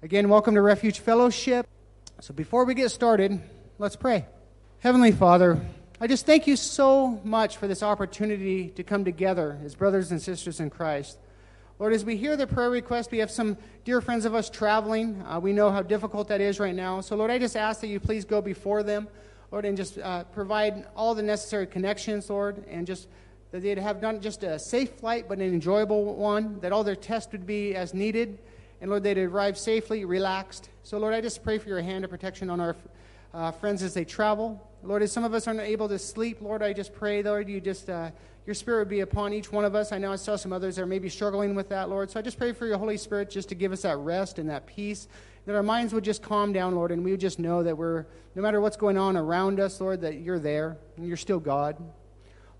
Again, welcome to Refuge Fellowship. So before we get started, let's pray. Heavenly Father, I just thank you so much for this opportunity to come together as brothers and sisters in Christ. Lord, as we hear the prayer request, we have some dear friends of us traveling. Uh, we know how difficult that is right now. So, Lord, I just ask that you please go before them, Lord, and just uh, provide all the necessary connections, Lord, and just that they'd have not just a safe flight, but an enjoyable one, that all their tests would be as needed and Lord, they'd arrive safely, relaxed. So, Lord, I just pray for your hand of protection on our uh, friends as they travel. Lord, as some of us aren't able to sleep, Lord, I just pray, Lord, you just, uh, your spirit would be upon each one of us. I know I saw some others that are maybe struggling with that, Lord. So I just pray for your Holy Spirit just to give us that rest and that peace, that our minds would just calm down, Lord, and we would just know that we're, no matter what's going on around us, Lord, that you're there and you're still God.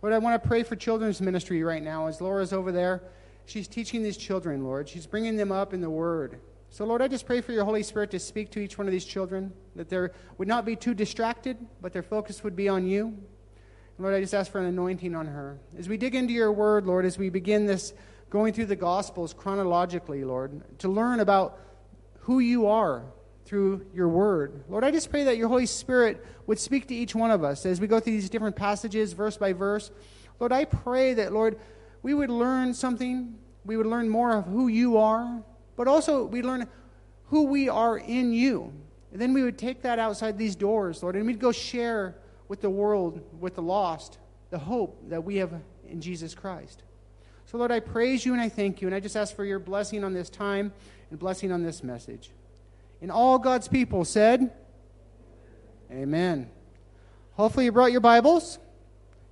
Lord, I want to pray for children's ministry right now as Laura's over there she's teaching these children, Lord. She's bringing them up in the Word. So, Lord, I just pray for your Holy Spirit to speak to each one of these children, that they would not be too distracted, but their focus would be on you. And Lord, I just ask for an anointing on her. As we dig into your Word, Lord, as we begin this going through the Gospels chronologically, Lord, to learn about who you are through your Word. Lord, I just pray that your Holy Spirit would speak to each one of us as we go through these different passages, verse by verse. Lord, I pray that, Lord, we would learn something. We would learn more of who you are, but also we learn who we are in you. And then we would take that outside these doors, Lord, and we'd go share with the world, with the lost, the hope that we have in Jesus Christ. So, Lord, I praise you and I thank you, and I just ask for your blessing on this time and blessing on this message. And all God's people said, Amen. Hopefully, you brought your Bibles.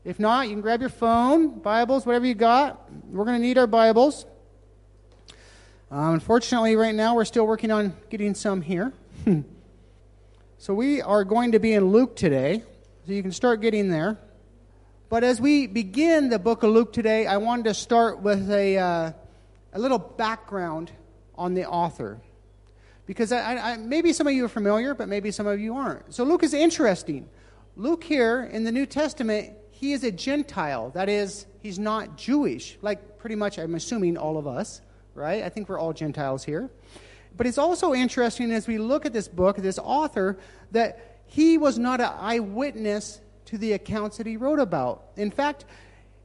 If not, you can grab your phone, Bibles, whatever you got. We're going to need our Bibles. Um, unfortunately, right now we're still working on getting some here. so we are going to be in Luke today, so you can start getting there. But as we begin the book of Luke today, I wanted to start with a, uh, a little background on the author. Because I, I, maybe some of you are familiar, but maybe some of you aren't. So Luke is interesting. Luke here in the New Testament he is a Gentile. That is, he's not Jewish, like pretty much, I'm assuming, all of us, right? I think we're all Gentiles here. But it's also interesting as we look at this book, this author, that he was not an eyewitness to the accounts that he wrote about. In fact,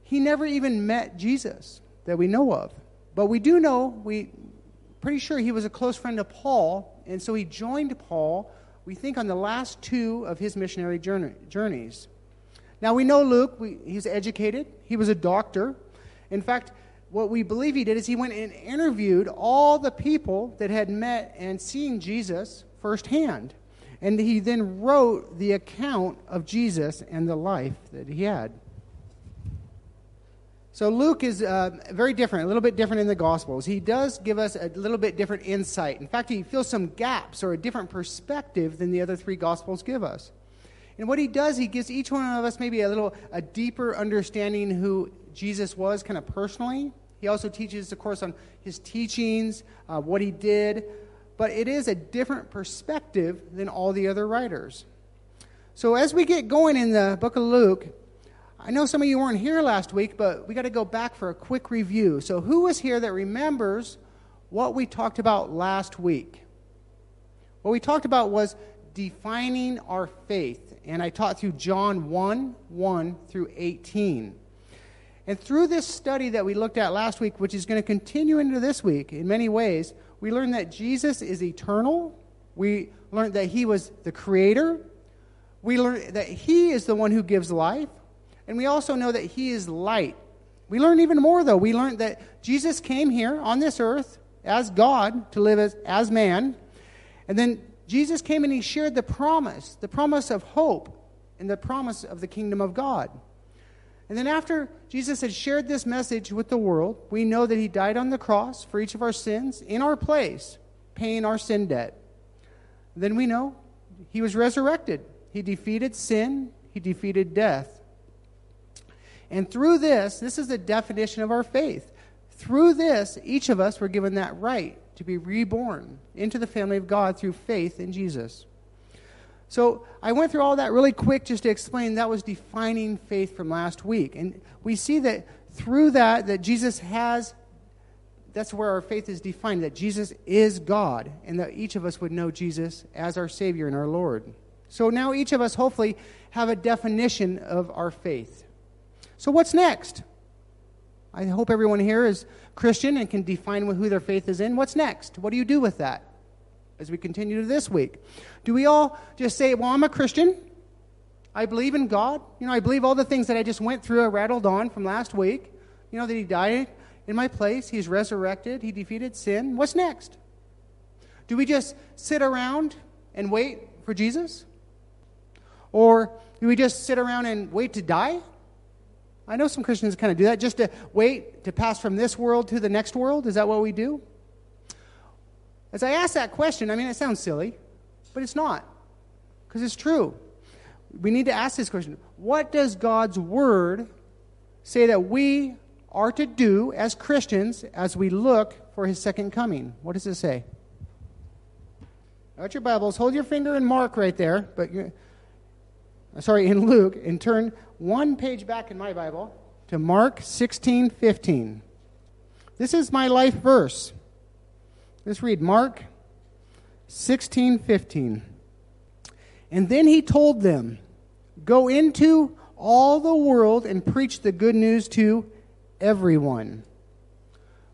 he never even met Jesus that we know of. But we do know, we pretty sure he was a close friend of Paul, and so he joined Paul, we think, on the last two of his missionary journey, journeys. Now, we know Luke, we, he's educated, he was a doctor. In fact, what we believe he did is he went and interviewed all the people that had met and seen Jesus firsthand. And he then wrote the account of Jesus and the life that he had. So Luke is uh, very different, a little bit different in the Gospels. He does give us a little bit different insight. In fact, he fills some gaps or a different perspective than the other three Gospels give us. And what he does, he gives each one of us maybe a little a deeper understanding who Jesus was, kind of personally. He also teaches, of course, on his teachings, uh, what he did, but it is a different perspective than all the other writers. So as we get going in the book of Luke, I know some of you weren't here last week, but we got to go back for a quick review. So who was here that remembers what we talked about last week? What we talked about was defining our faith. And I taught through John 1 1 through 18. And through this study that we looked at last week, which is going to continue into this week in many ways, we learned that Jesus is eternal. We learned that he was the creator. We learned that he is the one who gives life. And we also know that he is light. We learned even more, though. We learned that Jesus came here on this earth as God to live as, as man. And then Jesus came and he shared the promise, the promise of hope, and the promise of the kingdom of God. And then, after Jesus had shared this message with the world, we know that he died on the cross for each of our sins in our place, paying our sin debt. Then we know he was resurrected. He defeated sin, he defeated death. And through this, this is the definition of our faith. Through this, each of us were given that right to be reborn into the family of God through faith in Jesus. So I went through all that really quick just to explain that was defining faith from last week. And we see that through that that Jesus has that's where our faith is defined that Jesus is God and that each of us would know Jesus as our Savior and our Lord. So now each of us hopefully have a definition of our faith. So what's next? I hope everyone here is Christian and can define who their faith is in. What's next? What do you do with that as we continue to this week? Do we all just say, Well, I'm a Christian. I believe in God. You know, I believe all the things that I just went through, I rattled on from last week. You know, that He died in my place, He's resurrected, He defeated sin. What's next? Do we just sit around and wait for Jesus? Or do we just sit around and wait to die? I know some Christians kind of do that, just to wait to pass from this world to the next world. Is that what we do? As I ask that question, I mean, it sounds silly, but it's not, because it's true. We need to ask this question What does God's Word say that we are to do as Christians as we look for His second coming? What does it say? Got your Bibles. Hold your finger in Mark right there, but sorry, in Luke, and turn one page back in my Bible to Mark 16 15. This is my life verse. Let's read Mark 16 15. And then he told them, Go into all the world and preach the good news to everyone.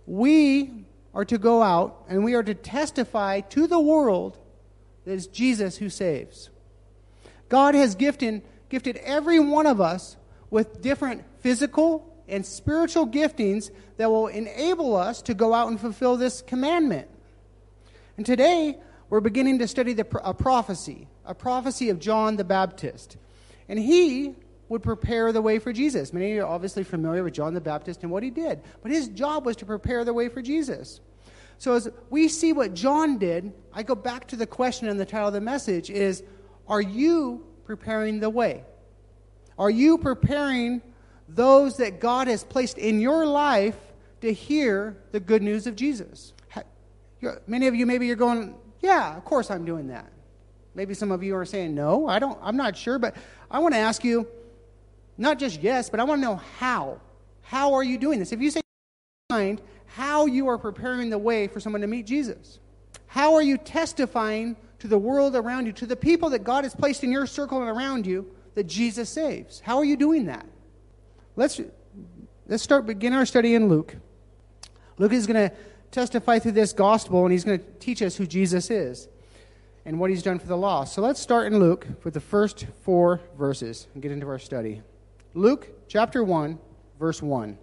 We are to go out and we are to testify to the world that it's Jesus who saves. God has gifted, gifted every one of us with different physical and spiritual giftings that will enable us to go out and fulfill this commandment. And today, we're beginning to study the, a prophecy, a prophecy of John the Baptist. And he would prepare the way for Jesus. Many of you are obviously familiar with John the Baptist and what he did, but his job was to prepare the way for Jesus. So as we see what John did, I go back to the question and the title of the message is are you preparing the way? Are you preparing those that God has placed in your life to hear the good news of Jesus? Many of you, maybe you're going, yeah, of course I'm doing that. Maybe some of you are saying, no, I don't, I'm not sure, but I want to ask you, not just yes, but I want to know how. How are you doing this? If you say mind, how you are preparing the way for someone to meet Jesus. How are you testifying to the world around you, to the people that God has placed in your circle and around you, that Jesus saves. How are you doing that? Let's, let's start, begin our study in Luke. Luke is going to testify through this gospel, and he's going to teach us who Jesus is and what he's done for the lost. So let's start in Luke with the first four verses and get into our study. Luke chapter 1, verse 1.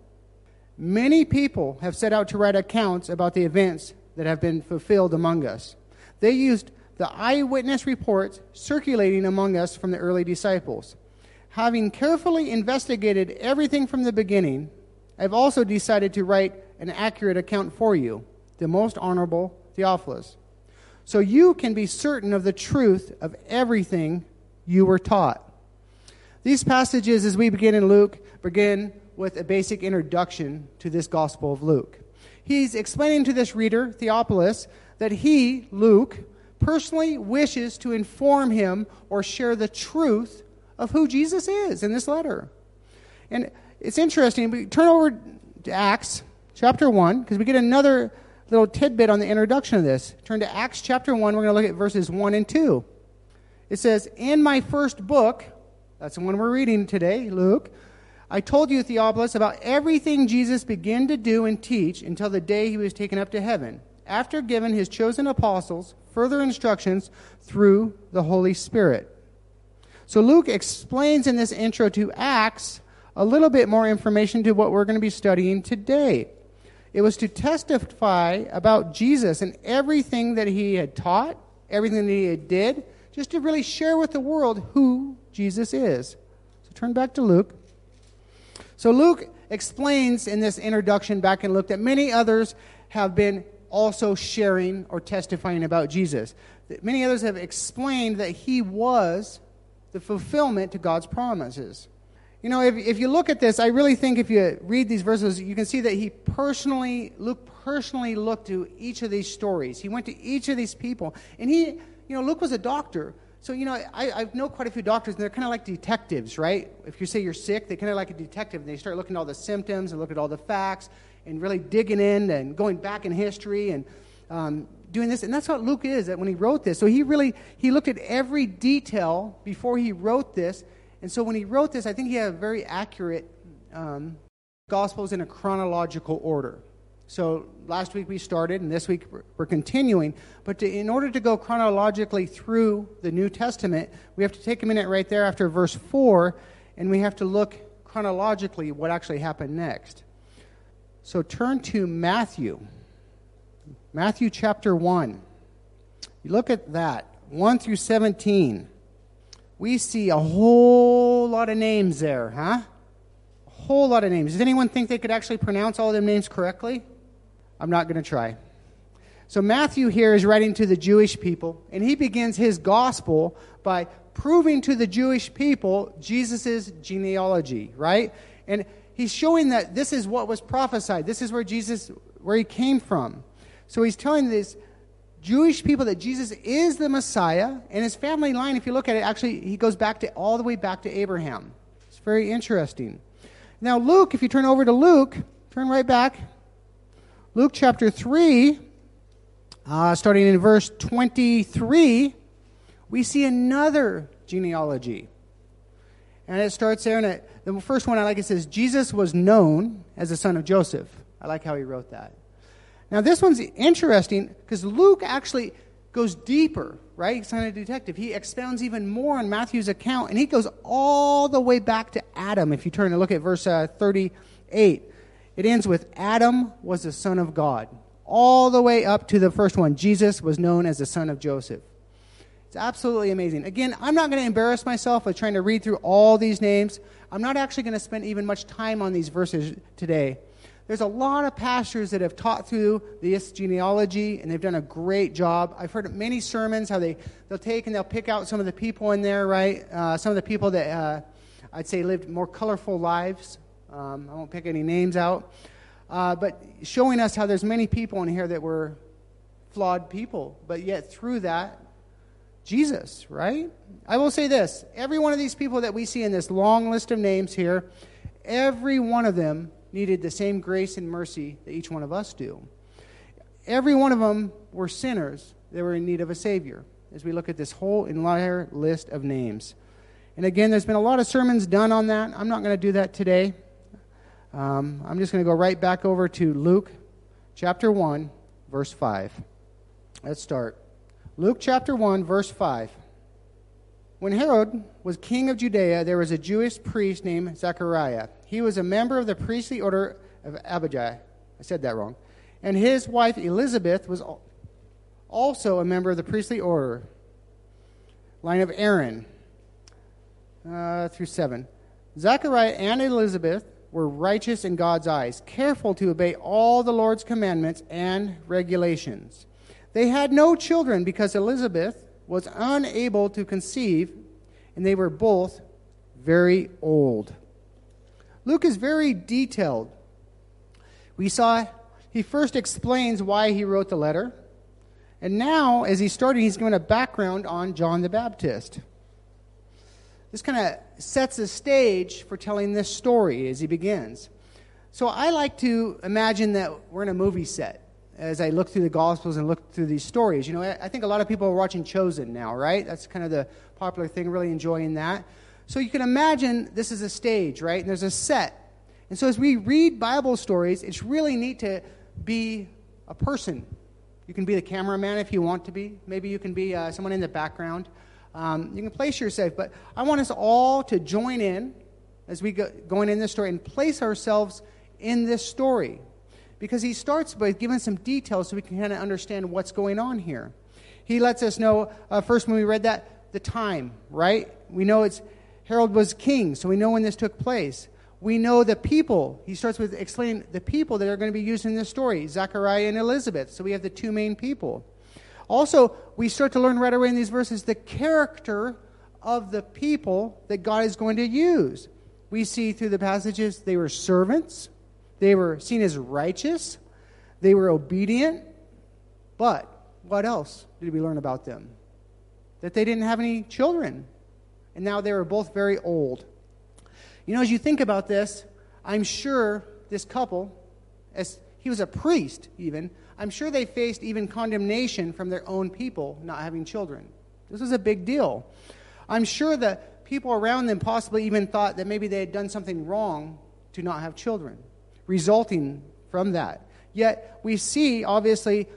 Many people have set out to write accounts about the events that have been fulfilled among us. They used the eyewitness reports circulating among us from the early disciples. Having carefully investigated everything from the beginning, I've also decided to write an accurate account for you, the most honorable Theophilus, so you can be certain of the truth of everything you were taught. These passages, as we begin in Luke, begin with a basic introduction to this Gospel of Luke. He's explaining to this reader, Theophilus, that he, Luke, personally wishes to inform him or share the truth of who Jesus is in this letter. And it's interesting. We turn over to Acts chapter 1 because we get another little tidbit on the introduction of this. Turn to Acts chapter 1. We're going to look at verses 1 and 2. It says, In my first book, that's the one we're reading today, Luke, I told you, Theophilus, about everything Jesus began to do and teach until the day he was taken up to heaven after giving his chosen apostles further instructions through the Holy Spirit. So Luke explains in this intro to Acts a little bit more information to what we're going to be studying today. It was to testify about Jesus and everything that he had taught, everything that he had did, just to really share with the world who Jesus is. So turn back to Luke. So Luke explains in this introduction back in Luke that many others have been also sharing or testifying about Jesus. Many others have explained that he was the fulfillment to God's promises. You know, if, if you look at this, I really think if you read these verses, you can see that he personally, Luke personally looked to each of these stories. He went to each of these people. And he, you know, Luke was a doctor. So, you know, I, I know quite a few doctors, and they're kind of like detectives, right? If you say you're sick, they kind of like a detective, and they start looking at all the symptoms and look at all the facts, and really digging in and going back in history and um, doing this. And that's what Luke is that when he wrote this. So he really he looked at every detail before he wrote this. And so when he wrote this, I think he had a very accurate um, Gospels in a chronological order. So last week we started, and this week we're continuing. But to, in order to go chronologically through the New Testament, we have to take a minute right there after verse 4, and we have to look chronologically what actually happened next. So turn to Matthew. Matthew chapter 1. You look at that, 1 through 17. We see a whole lot of names there, huh? A whole lot of names. Does anyone think they could actually pronounce all of them names correctly? I'm not going to try. So, Matthew here is writing to the Jewish people, and he begins his gospel by proving to the Jewish people Jesus' genealogy, right? And he's showing that this is what was prophesied. This is where Jesus, where he came from. So he's telling these Jewish people that Jesus is the Messiah, and his family line, if you look at it, actually, he goes back to all the way back to Abraham. It's very interesting. Now, Luke, if you turn over to Luke, turn right back. Luke chapter 3, uh, starting in verse 23, we see another genealogy. And it starts there, and it, the first one I like it says, Jesus was known as the son of Joseph. I like how he wrote that. Now, this one's interesting because Luke actually goes deeper, right? He's kind of a detective. He expounds even more on Matthew's account, and he goes all the way back to Adam. If you turn and look at verse uh, 38, it ends with Adam was the son of God. All the way up to the first one, Jesus was known as the son of Joseph. It's absolutely amazing. Again, I'm not going to embarrass myself with trying to read through all these names. I'm not actually going to spend even much time on these verses today. There's a lot of pastors that have taught through this genealogy, and they've done a great job. I've heard many sermons how they, they'll take and they'll pick out some of the people in there, right? Uh, some of the people that uh, I'd say lived more colorful lives. Um, I won't pick any names out. Uh, but showing us how there's many people in here that were flawed people, but yet through that, Jesus, right? I will say this every one of these people that we see in this long list of names here, every one of them needed the same grace and mercy that each one of us do. Every one of them were sinners that were in need of a Savior, as we look at this whole entire list of names. And again, there's been a lot of sermons done on that. I'm not going to do that today. Um, I'm just going to go right back over to Luke chapter 1, verse 5. Let's start. Luke chapter 1, verse 5. When Herod was king of Judea, there was a Jewish priest named Zechariah. He was a member of the priestly order of Abijah. I said that wrong. And his wife Elizabeth was also a member of the priestly order, line of Aaron, uh, through 7. Zechariah and Elizabeth were righteous in God's eyes, careful to obey all the Lord's commandments and regulations. They had no children because Elizabeth was unable to conceive, and they were both very old. Luke is very detailed. We saw he first explains why he wrote the letter, and now, as he's starting, he's giving a background on John the Baptist. This kind of sets the stage for telling this story as he begins. So I like to imagine that we're in a movie set as I look through the Gospels and look through these stories. You know, I think a lot of people are watching Chosen now, right? That's kind of the popular thing, really enjoying that. So you can imagine this is a stage, right? And there's a set. And so as we read Bible stories, it's really neat to be a person. You can be the cameraman if you want to be. Maybe you can be uh, someone in the background. Um, you can place yourself. But I want us all to join in as we go going in this story and place ourselves in this story because he starts by giving some details so we can kind of understand what's going on here. He lets us know, uh, first when we read that, the time, right? We know it's Herod was king, so we know when this took place. We know the people. He starts with explaining the people that are going to be used in this story Zechariah and Elizabeth. So we have the two main people. Also, we start to learn right away in these verses the character of the people that God is going to use. We see through the passages they were servants, they were seen as righteous, they were obedient, but what else did we learn about them? That they didn't have any children, and now they were both very old. You know, as you think about this, I'm sure this couple, as he was a priest, even, I'm sure they faced even condemnation from their own people not having children. This was a big deal. I'm sure that people around them possibly even thought that maybe they had done something wrong to not have children, resulting from that. Yet we see, obviously,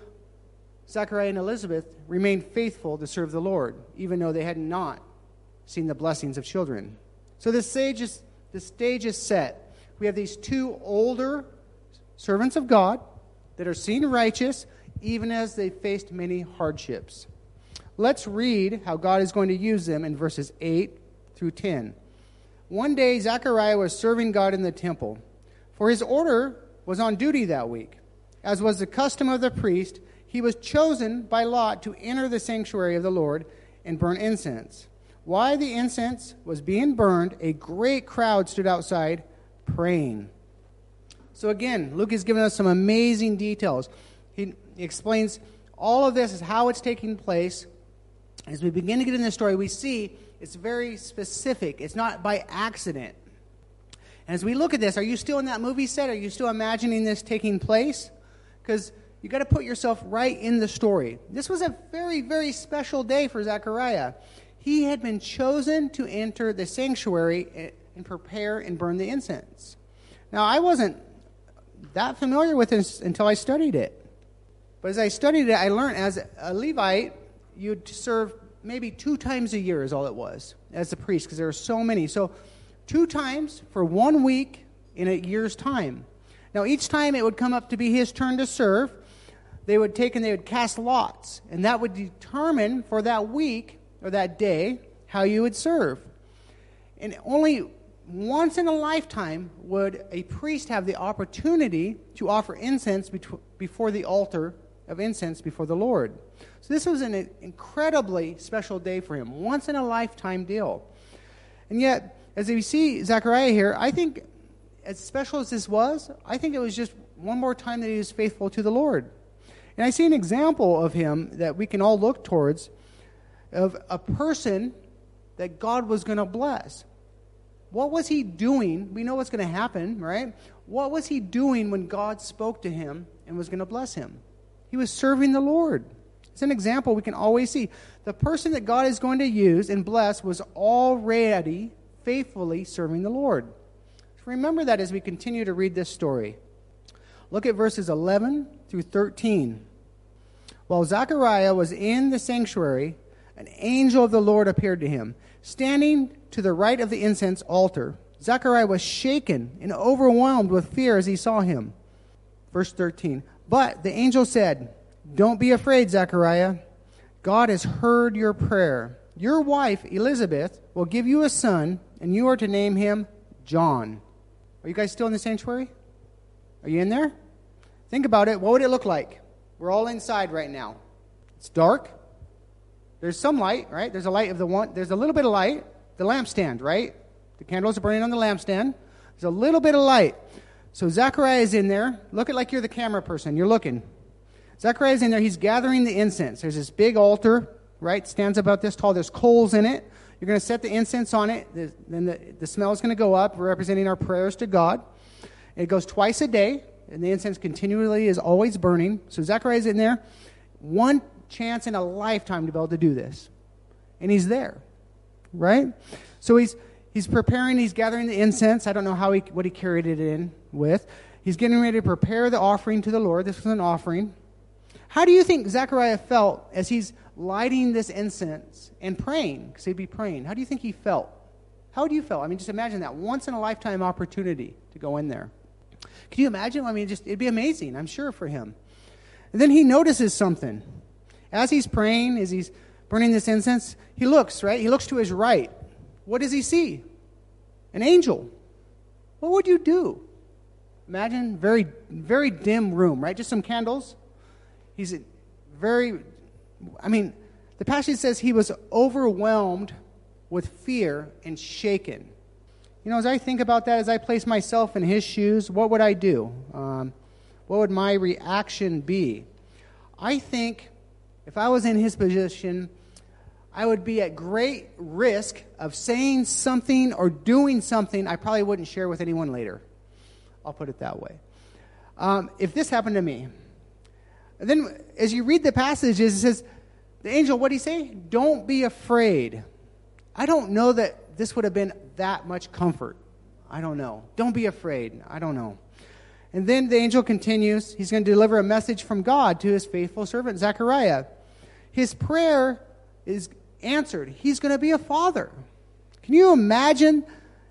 Zechariah and Elizabeth remained faithful to serve the Lord, even though they had not seen the blessings of children. So the stage is, the stage is set. We have these two older servants of God that are seen righteous, even as they faced many hardships. Let's read how God is going to use them in verses 8 through 10. One day, Zechariah was serving God in the temple, for his order was on duty that week. As was the custom of the priest, he was chosen by lot to enter the sanctuary of the Lord and burn incense. While the incense was being burned, a great crowd stood outside praying. So again, Luke has given us some amazing details. He explains all of this is how it's taking place. As we begin to get in this story, we see it's very specific. It's not by accident. And as we look at this, are you still in that movie set? Are you still imagining this taking place? Because you got to put yourself right in the story. This was a very, very special day for Zechariah. He had been chosen to enter the sanctuary and prepare and burn the incense. Now, I wasn't that familiar with this until I studied it. But as I studied it, I learned as a Levite, you'd serve maybe two times a year, is all it was, as a priest, because there are so many. So, two times for one week in a year's time. Now, each time it would come up to be his turn to serve, they would take and they would cast lots, and that would determine for that week or that day how you would serve. And only once in a lifetime would a priest have the opportunity to offer incense before the altar of incense before the Lord. So this was an incredibly special day for him, once in a lifetime deal. And yet, as we see Zechariah here, I think, as special as this was, I think it was just one more time that he was faithful to the Lord. And I see an example of him that we can all look towards of a person that God was going to bless. What was he doing? We know what's going to happen, right? What was he doing when God spoke to him and was going to bless him? He was serving the Lord. It's an example we can always see. The person that God is going to use and bless was already faithfully serving the Lord. Remember that as we continue to read this story. Look at verses 11 through 13. While Zechariah was in the sanctuary, an angel of the Lord appeared to him, standing to the right of the incense altar. Zechariah was shaken and overwhelmed with fear as he saw him. Verse 13. But the angel said, Don't be afraid, Zechariah. God has heard your prayer. Your wife, Elizabeth, will give you a son, and you are to name him John. Are you guys still in the sanctuary? Are you in there? Think about it. What would it look like? We're all inside right now. It's dark. There's some light, right? There's a light of the one. There's a little bit of light the lampstand, right? The candles are burning on the lampstand. There's a little bit of light. So Zechariah is in there. Look at like you're the camera person. You're looking. Zechariah is in there. He's gathering the incense. There's this big altar, right? Stands about this tall. There's coals in it. You're going to set the incense on it. Then the, the smell is going to go up, representing our prayers to God. It goes twice a day, and the incense continually is always burning. So Zechariah is in there. One chance in a lifetime to be able to do this. And he's there right? So he's he's preparing, he's gathering the incense. I don't know how he what he carried it in with. He's getting ready to prepare the offering to the Lord. This was an offering. How do you think Zechariah felt as he's lighting this incense and praying? Because he'd be praying. How do you think he felt? How would you feel? I mean, just imagine that once in a lifetime opportunity to go in there. Can you imagine? I mean, just it'd be amazing, I'm sure, for him. And then he notices something. As he's praying, as he's burning this incense, he looks, right? He looks to his right. What does he see? An angel. What would you do? Imagine very very dim room, right? Just some candles. He's very I mean, the passage says he was overwhelmed with fear and shaken. You know, as I think about that, as I place myself in his shoes, what would I do? Um, what would my reaction be? I think if I was in his position, I would be at great risk of saying something or doing something I probably wouldn't share with anyone later. I'll put it that way. um, if this happened to me. And then as you read the passages, it says, the angel, what did he say? Don't be afraid. I don't know that this would have been that much comfort. I don't know. Don't be afraid. I don't know. And then the angel continues. He's going to deliver a message from God to his faithful servant, Zechariah. His prayer is answered. He's going to be a father. Can you imagine,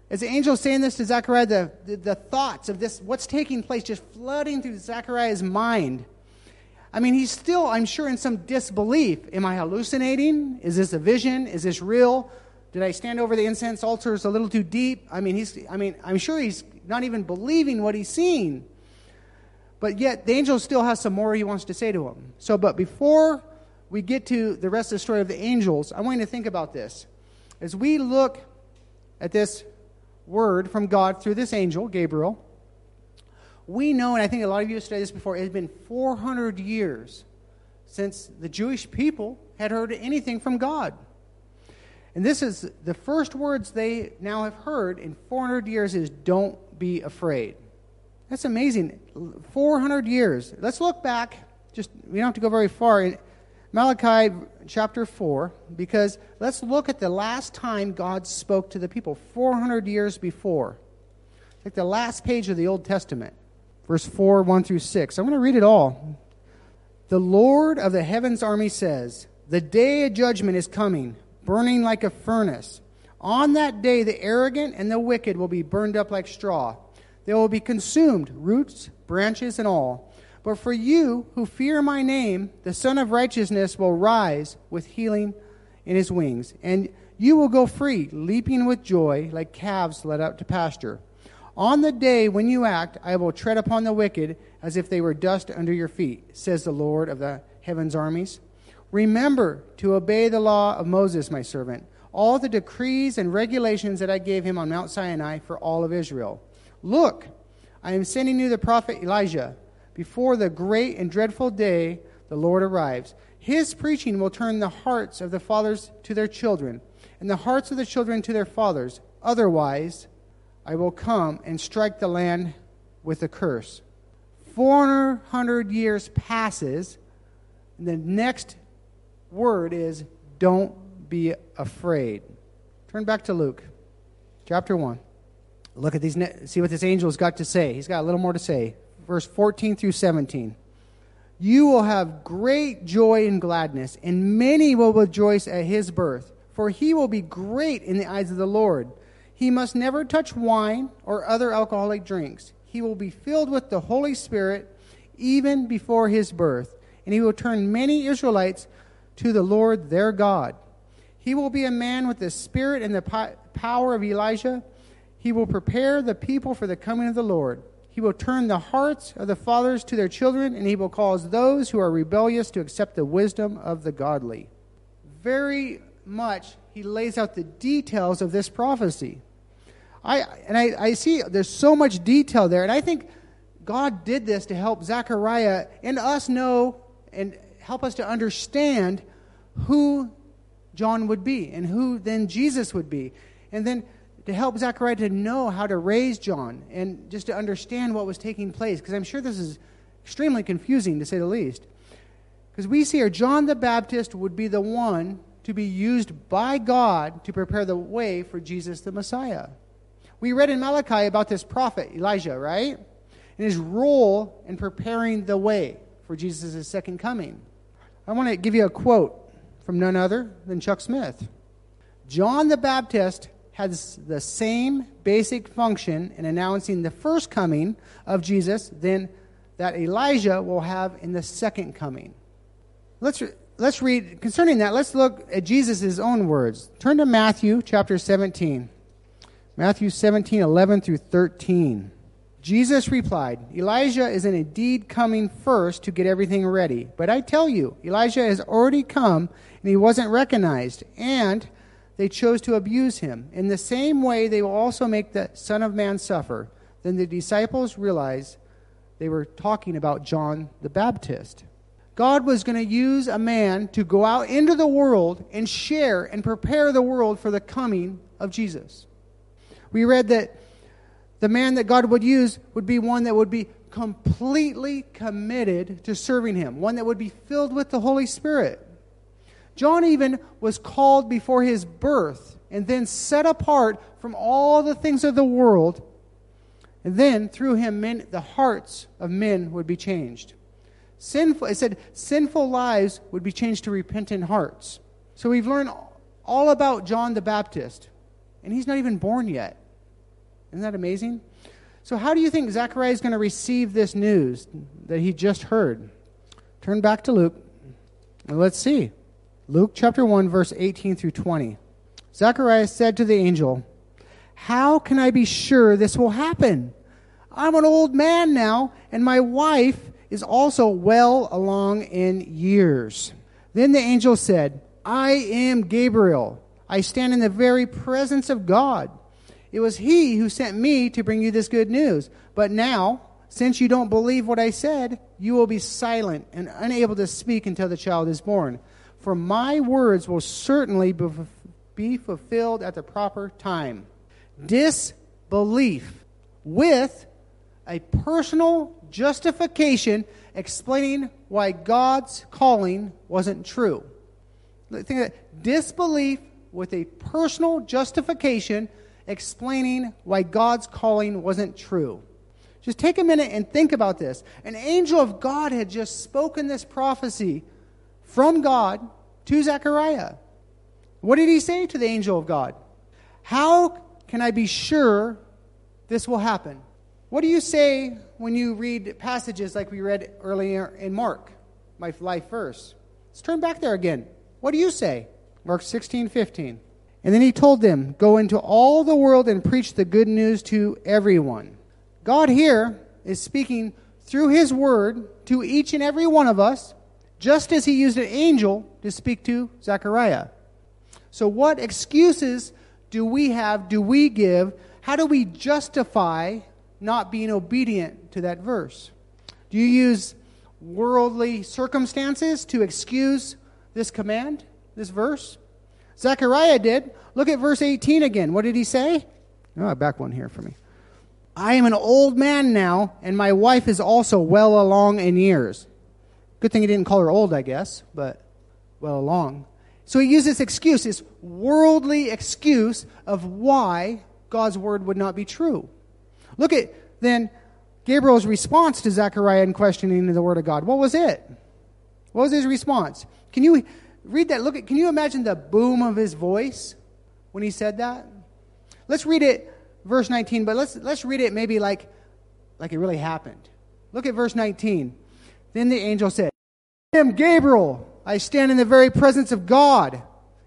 as the angel saying this to Zechariah, the, the, the thoughts of this, what's taking place, just flooding through Zechariah's mind? I mean, he's still, I'm sure, in some disbelief. Am I hallucinating? Is this a vision? Is this real? Did I stand over the incense altars a little too deep? I mean, he's, I mean, I'm sure he's not even believing what he's seeing. But yet, the angel still has some more he wants to say to him. So, but before we get to the rest of the story of the angels, I want you to think about this. As we look at this word from God through this angel, Gabriel, we know, and I think a lot of you have studied this before, it has been 400 years since the Jewish people had heard anything from God. And this is the first words they now have heard in 400 years is don't be afraid. That's amazing. 400 years. Let's look back. Just we don't have to go very far in Malachi chapter 4 because let's look at the last time God spoke to the people 400 years before. It's Like the last page of the Old Testament. Verse 4, 1 through 6. I'm going to read it all. The Lord of the heavens army says, The day of judgment is coming burning like a furnace. On that day, the arrogant and the wicked will be burned up like straw. They will be consumed, roots, branches, and all. But for you who fear my name, the Sun of Righteousness will rise with healing in his wings, and you will go free, leaping with joy like calves led out to pasture. On the day when you act, I will tread upon the wicked as if they were dust under your feet, says the Lord of the heaven's armies. Remember to obey the law of Moses, my servant, all the decrees and regulations that I gave him on Mount Sinai for all of Israel. Look, I am sending you the prophet Elijah before the great and dreadful day the Lord arrives. His preaching will turn the hearts of the fathers to their children, and the hearts of the children to their fathers. Otherwise, I will come and strike the land with a curse. 400 years passes, and the next word is don't be afraid. Turn back to Luke chapter 1. Look at these, see what this angel's got to say. He's got a little more to say. Verse 14 through 17. You will have great joy and gladness, and many will rejoice at his birth, for he will be great in the eyes of the Lord. He must never touch wine or other alcoholic drinks. He will be filled with the Holy Spirit even before his birth, and he will turn many Israelites to the Lord their God. He will be a man with the spirit and the power of Elijah. He will prepare the people for the coming of the Lord. He will turn the hearts of the fathers to their children, and he will cause those who are rebellious to accept the wisdom of the godly. Very much, he lays out the details of this prophecy. I, and I, I see there's so much detail there, and I think God did this to help Zechariah and us know and help us to understand who John would be and who then Jesus would be. And then to help Zechariah to know how to raise John and just to understand what was taking place. Because I'm sure this is extremely confusing to say the least. Because we see here, John the Baptist would be the one to be used by God to prepare the way for Jesus the Messiah. We read in Malachi about this prophet, Elijah, right? And his role in preparing the way for Jesus' second coming. I want to give you a quote from none other than Chuck Smith. John the Baptist has the same basic function in announcing the first coming of Jesus than that Elijah will have in the second coming. Let's, let's read, concerning that, let's look at Jesus' own words. Turn to Matthew chapter 17. Matthew 17, 11 through 13. Jesus replied, Elijah is indeed coming first to get everything ready. But I tell you, Elijah has already come and he wasn't recognized, and they chose to abuse him. In the same way, they will also make the Son of Man suffer. Then the disciples realized they were talking about John the Baptist. God was going to use a man to go out into the world and share and prepare the world for the coming of Jesus. We read that the man that God would use would be one that would be completely committed to serving him, one that would be filled with the Holy Spirit. John even was called before his birth and then set apart from all the things of the world. And then through him, men, the hearts of men would be changed. Sinful, it said sinful lives would be changed to repentant hearts. So we've learned all about John the Baptist, and he's not even born yet. Isn't that amazing? So, how do you think Zechariah is going to receive this news that he just heard? Turn back to Luke, and let's see. Luke chapter 1, verse 18 through 20. Zechariah said to the angel, How can I be sure this will happen? I'm an old man now, and my wife is also well along in years. Then the angel said, I am Gabriel. I stand in the very presence of God. It was he who sent me to bring you this good news. But now, since you don't believe what I said, you will be silent and unable to speak until the child is born. For my words will certainly be fulfilled at the proper time. Disbelief with a personal justification explaining why God's calling wasn't true. Think of that. Disbelief with a personal justification explaining why God's calling wasn't true. Just take a minute and think about this. An angel of God had just spoken this prophecy from God to Zechariah. What did he say to the angel of God? How can I be sure this will happen? What do you say when you read passages like we read earlier in Mark, my life verse? Let's turn back there again. What do you say? Mark 16, 15. And then he told them, Go into all the world and preach the good news to everyone. God here is speaking through his word to each and every one of us, just as he used an angel to speak to Zechariah. So, what excuses do we have, do we give? How do we justify not being obedient to that verse? Do you use worldly circumstances to excuse this command, this verse? Zechariah did. Look at verse 18 again. What did he say? Oh, back one here for me. I am an old man now, and my wife is also well along in years. Good thing he didn't call her old, I guess, but well along. So he used this excuse, this worldly excuse of why God's word would not be true. Look at then Gabriel's response to Zechariah in questioning the word of God. What was it? What was his response? Can you read that. Look at, can you imagine the boom of his voice when he said that? Let's read it, verse 19, but let's, let's read it maybe like, like it really happened. Look at verse 19. Then the angel said, I am Gabriel. I stand in the very presence of God.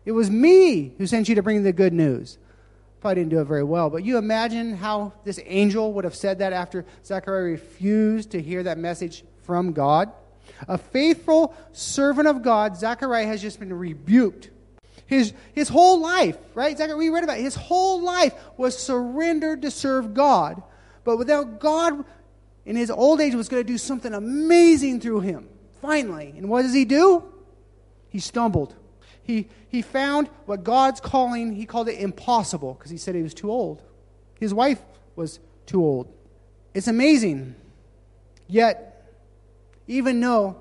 It was me who sent you to bring the good news. Probably didn't do it very well, but you imagine how this angel would have said that after Zechariah refused to hear that message from God? A faithful servant of God, Zechariah has just been rebuked. His, his whole life, right? Zechariah, we read about it, his whole life was surrendered to serve God. But without God, in his old age, was going to do something amazing through him. Finally. And what does he do? He stumbled. He, he found what God's calling, he called it impossible because he said he was too old. His wife was too old. It's amazing. Yet, even though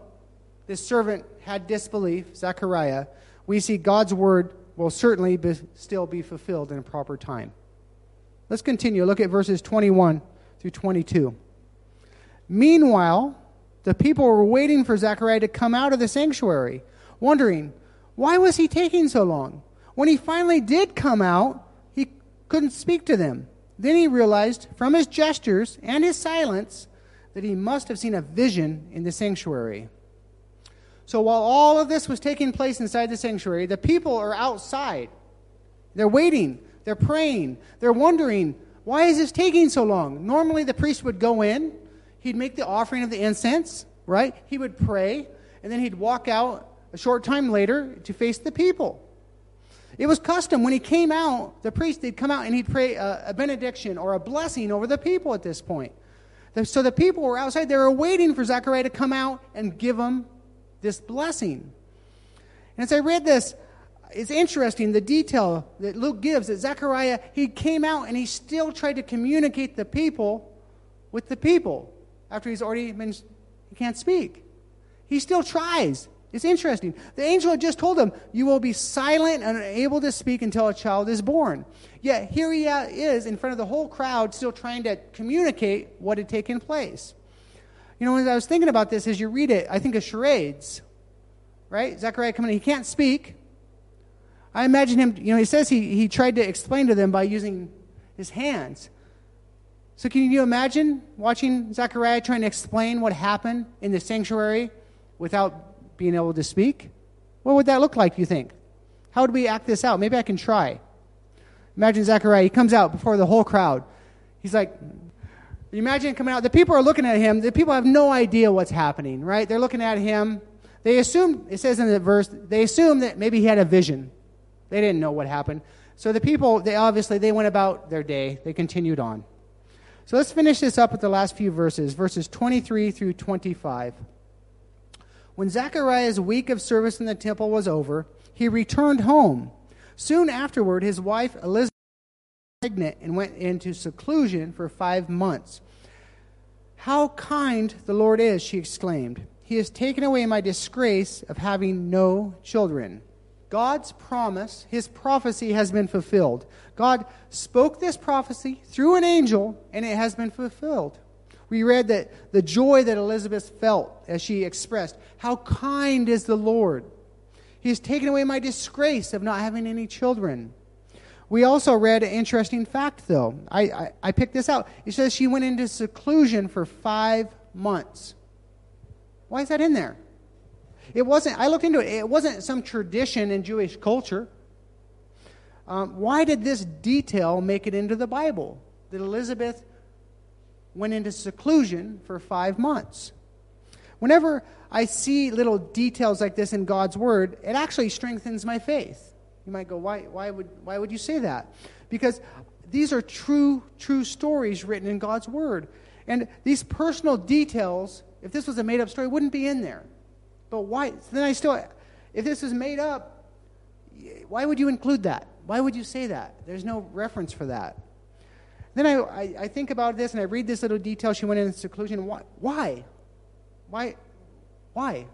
this servant had disbelief, Zechariah, we see God's word will certainly be, still be fulfilled in a proper time. Let's continue. Look at verses 21 through 22. Meanwhile, the people were waiting for Zechariah to come out of the sanctuary, wondering, why was he taking so long? When he finally did come out, he couldn't speak to them. Then he realized from his gestures and his silence that he must have seen a vision in the sanctuary. So while all of this was taking place inside the sanctuary, the people are outside. They're waiting, they're praying, they're wondering, why is this taking so long? Normally, the priest would go in, he'd make the offering of the incense, right? He would pray, and then he'd walk out a short time later to face the people. It was custom when he came out, the priest, they'd come out and he'd pray a, a benediction or a blessing over the people at this point. So the people were outside. They were waiting for Zechariah to come out and give them this blessing. And as I read this, it's interesting the detail that Luke gives that Zechariah, he came out and he still tried to communicate the people with the people. after he's already been, he can't speak. He still tries. It's interesting. The angel had just told him, You will be silent and unable to speak until a child is born. Yet here he is in front of the whole crowd, still trying to communicate what had taken place. You know, as I was thinking about this, as you read it, I think of charades, right? Zechariah coming in, he can't speak. I imagine him, you know, he says he, he tried to explain to them by using his hands. So, can you imagine watching Zechariah trying to explain what happened in the sanctuary without being able to speak? What would that look like, do you think? How would we act this out? Maybe I can try. Imagine Zechariah, he comes out before the whole crowd. He's like, imagine coming out. The people are looking at him. The people have no idea what's happening, right? They're looking at him. They assume, it says in the verse, they assume that maybe he had a vision. They didn't know what happened. So the people, they obviously, they went about their day. They continued on. So let's finish this up with the last few verses, verses 23 through 25. When Zechariah's week of service in the temple was over, he returned home. Soon afterward, his wife Elizabeth was pregnant and went into seclusion for five months. How kind the Lord is, she exclaimed. He has taken away my disgrace of having no children. God's promise, his prophecy has been fulfilled. God spoke this prophecy through an angel, and it has been fulfilled. We read that the joy that Elizabeth felt as she expressed, How kind is the Lord! He has taken away my disgrace of not having any children. We also read an interesting fact, though. I, I, I picked this out. It says she went into seclusion for five months. Why is that in there? It wasn't, I looked into it, it wasn't some tradition in Jewish culture. Um, why did this detail make it into the Bible? That Elizabeth went into seclusion for five months. Whenever I see little details like this in God's Word, it actually strengthens my faith. You might go, why, why, would, why would you say that? Because these are true, true stories written in God's Word. And these personal details, if this was a made up story, wouldn't be in there. But why? Then I still, if this is made up, why would you include that? Why would you say that? There's no reference for that. Then I, I, I think about this and I read this little detail. She went in seclusion. Why? Why? Why? Why?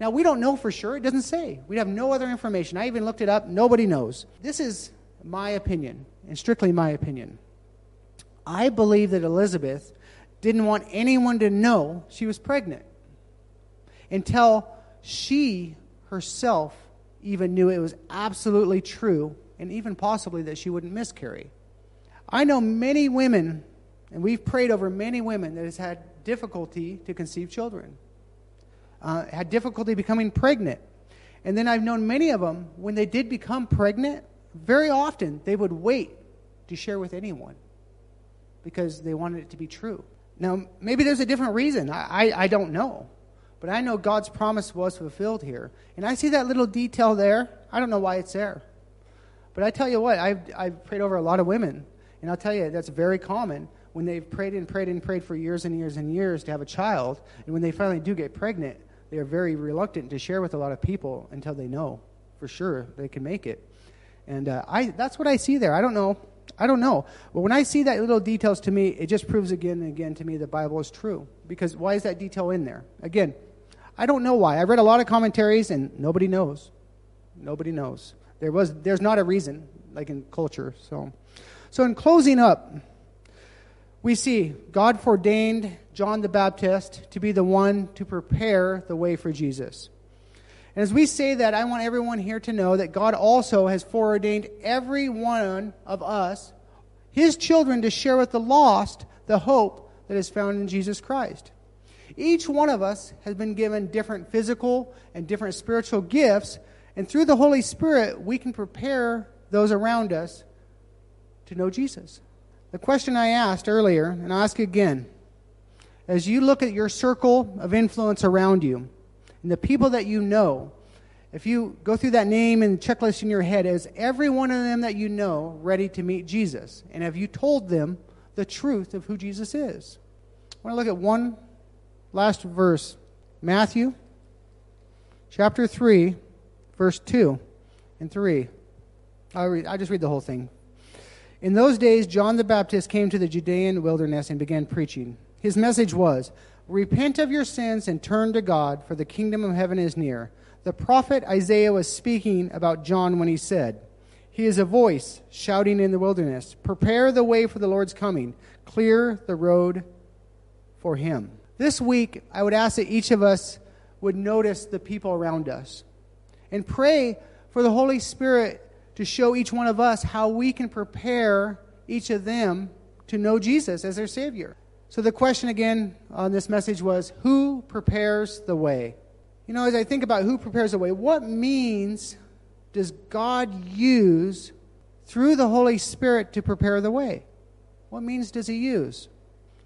Now, we don't know for sure. It doesn't say. We have no other information. I even looked it up. Nobody knows. This is my opinion, and strictly my opinion. I believe that Elizabeth didn't want anyone to know she was pregnant until she herself even knew it was absolutely true and even possibly that she wouldn't miscarry. I know many women, and we've prayed over many women that has had difficulty to conceive children, uh, had difficulty becoming pregnant. And then I've known many of them, when they did become pregnant, very often they would wait to share with anyone because they wanted it to be true. Now, maybe there's a different reason. I, I, I don't know. But I know God's promise was fulfilled here. And I see that little detail there. I don't know why it's there. But I tell you what, I've, I've prayed over a lot of women. And I'll tell you, that's very common when they've prayed and prayed and prayed for years and years and years to have a child. And when they finally do get pregnant, they are very reluctant to share with a lot of people until they know for sure they can make it. And uh, I, that's what I see there. I don't know. I don't know. But when I see that little details to me, it just proves again and again to me the Bible is true. Because why is that detail in there? Again, I don't know why. I read a lot of commentaries and nobody knows. Nobody knows. There was there's not a reason like in culture. So so in closing up, we see God ordained John the Baptist to be the one to prepare the way for Jesus. And as we say that, I want everyone here to know that God also has foreordained every one of us, his children, to share with the lost the hope that is found in Jesus Christ. Each one of us has been given different physical and different spiritual gifts, and through the Holy Spirit, we can prepare those around us to know Jesus. The question I asked earlier, and I'll ask again as you look at your circle of influence around you and the people that you know, if you go through that name and checklist in your head, is every one of them that you know ready to meet Jesus? And have you told them the truth of who Jesus is? I want to look at one last verse Matthew chapter 3, verse 2 and 3. I'll, read, I'll just read the whole thing. In those days, John the Baptist came to the Judean wilderness and began preaching. His message was Repent of your sins and turn to God, for the kingdom of heaven is near. The prophet Isaiah was speaking about John when he said, He is a voice shouting in the wilderness, Prepare the way for the Lord's coming, clear the road for him. This week, I would ask that each of us would notice the people around us and pray for the Holy Spirit to show each one of us how we can prepare each of them to know Jesus as their Savior. So, the question again on this message was Who prepares the way? You know, as I think about who prepares the way, what means does God use through the Holy Spirit to prepare the way? What means does He use?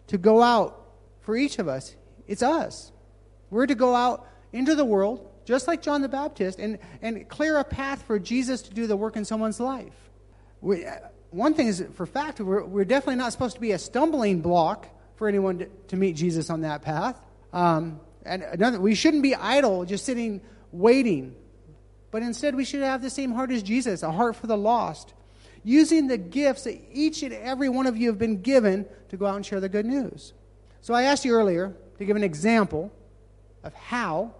To go out for each of us. It's us. We're to go out into the world, just like John the Baptist, and, and clear a path for Jesus to do the work in someone's life. We, one thing is for fact, we're, we're definitely not supposed to be a stumbling block for anyone to, to meet Jesus on that path. Um, and another, we shouldn't be idle, just sitting waiting. But instead, we should have the same heart as Jesus, a heart for the lost, using the gifts that each and every one of you have been given to go out and share the good news. So I asked you earlier to give an example of how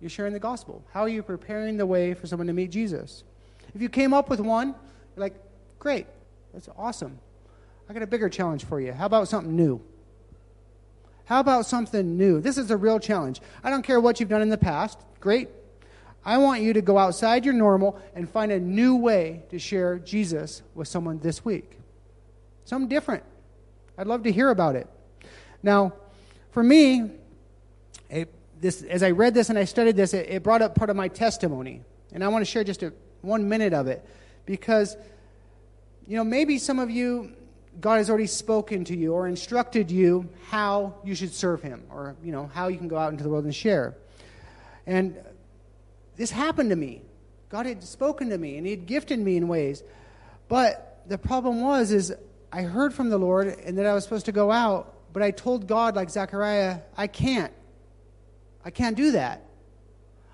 you're sharing the gospel. How are you preparing the way for someone to meet Jesus? If you came up with one, you're like, great, that's awesome. I got a bigger challenge for you. How about something new? How about something new? This is a real challenge. I don't care what you've done in the past. Great. I want you to go outside your normal and find a new way to share Jesus with someone this week. Something different. I'd love to hear about it. Now, for me, it, this, as I read this and I studied this, it, it brought up part of my testimony. And I want to share just a, one minute of it because, you know, maybe some of you God has already spoken to you or instructed you how you should serve Him or, you know, how you can go out into the world and share. And this happened to me. God had spoken to me and He had gifted me in ways. But the problem was, is I heard from the Lord and that I was supposed to go out, but I told God, like Zechariah, I can't. I can't do that.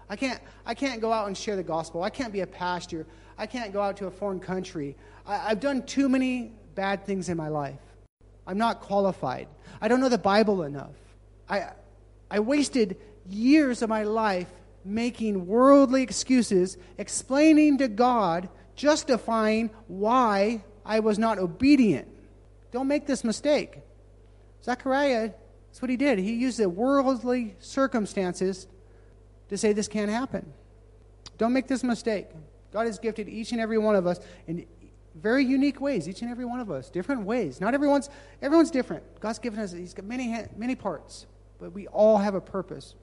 I can't, I can't go out and share the gospel. I can't be a pastor. I can't go out to a foreign country. I, I've done too many bad things in my life. I'm not qualified. I don't know the Bible enough. I, I wasted years of my life making worldly excuses, explaining to God, justifying why I was not obedient. Don't make this mistake. Zechariah, that's what he did. He used the worldly circumstances to say this can't happen. Don't make this mistake. God has gifted each and every one of us in very unique ways, each and every one of us, different ways. Not everyone's everyone's different. God's given us He's got many many parts, but we all have a purpose.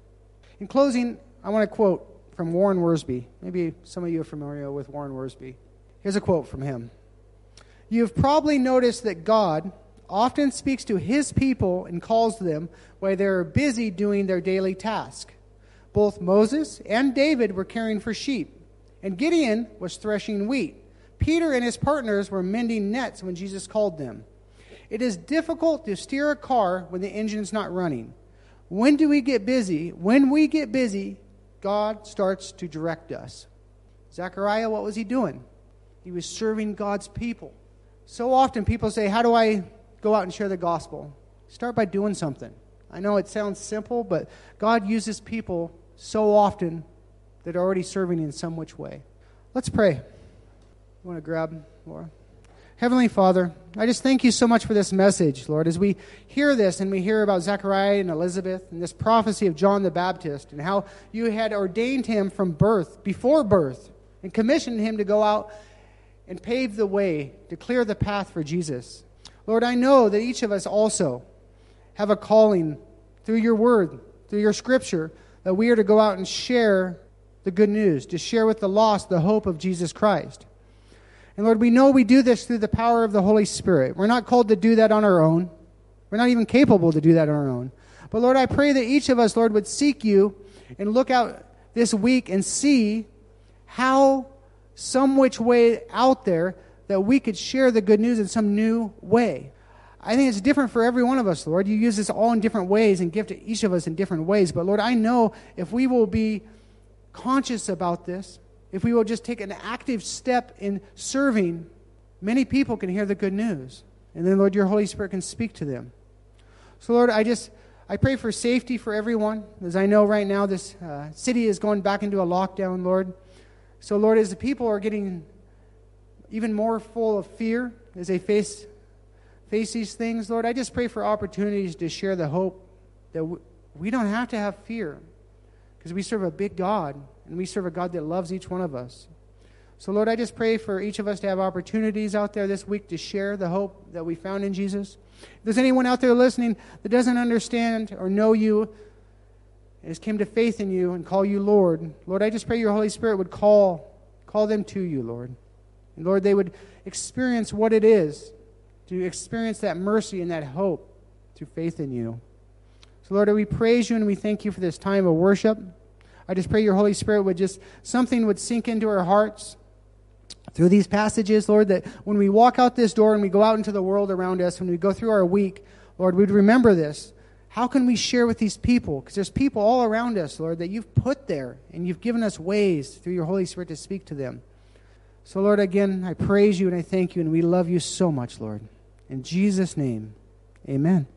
In closing, I want to quote from Warren Wiersbe. Maybe some of you are familiar with Warren Wiersbe. Here's a quote from him. You have probably noticed that God often speaks to his people and calls them while they are busy doing their daily task. Both Moses and David were caring for sheep, and Gideon was threshing wheat. Peter and his partners were mending nets when Jesus called them. It is difficult to steer a car when the engine's not running. When do we get busy? When we get busy, God starts to direct us. Zechariah, what was he doing? He was serving God's people. So often people say, How do I go out and share the gospel? Start by doing something. I know it sounds simple, but God uses people so often that are already serving in some which way. Let's pray. You want to grab Laura? Heavenly Father, I just thank you so much for this message, Lord. As we hear this and we hear about Zechariah and Elizabeth and this prophecy of John the Baptist and how you had ordained him from birth, before birth, and commissioned him to go out and pave the way, to clear the path for Jesus. Lord, I know that each of us also have a calling through your word, through your scripture, that we are to go out and share the good news, to share with the lost the hope of Jesus Christ. And Lord, we know we do this through the power of the Holy Spirit. We're not called to do that on our own. We're not even capable to do that on our own. But Lord, I pray that each of us, Lord, would seek you and look out this week and see how, some which way out there, that we could share the good news in some new way. I think it's different for every one of us, Lord. You use this all in different ways and give to each of us in different ways. But Lord, I know if we will be conscious about this, if we will just take an active step in serving, many people can hear the good news. And then, Lord, your Holy Spirit can speak to them. So, Lord, I just, I pray for safety for everyone, as I know right now this uh, city is going back into a lockdown, Lord. So, Lord, as the people are getting even more full of fear as they face, face these things, Lord, I just pray for opportunities to share the hope that we don't have to have fear because we serve a big God and we serve a God that loves each one of us. So, Lord, I just pray for each of us to have opportunities out there this week to share the hope that we found in Jesus. If there's anyone out there listening that doesn't understand or know you, has came to faith in you and call you Lord, Lord, I just pray your Holy Spirit would call, call them to you, Lord. And Lord, they would experience what it is to experience that mercy and that hope through faith in you. So, Lord, we praise you and we thank you for this time of worship. I just pray your Holy Spirit would just, something would sink into our hearts through these passages, Lord, that when we walk out this door and we go out into the world around us, when we go through our week, Lord, we'd remember this. How can we share with these people? Because there's people all around us, Lord, that you've put there, and you've given us ways through your Holy Spirit to speak to them. So, Lord, again, I praise you and I thank you, and we love you so much, Lord. In Jesus' name, amen.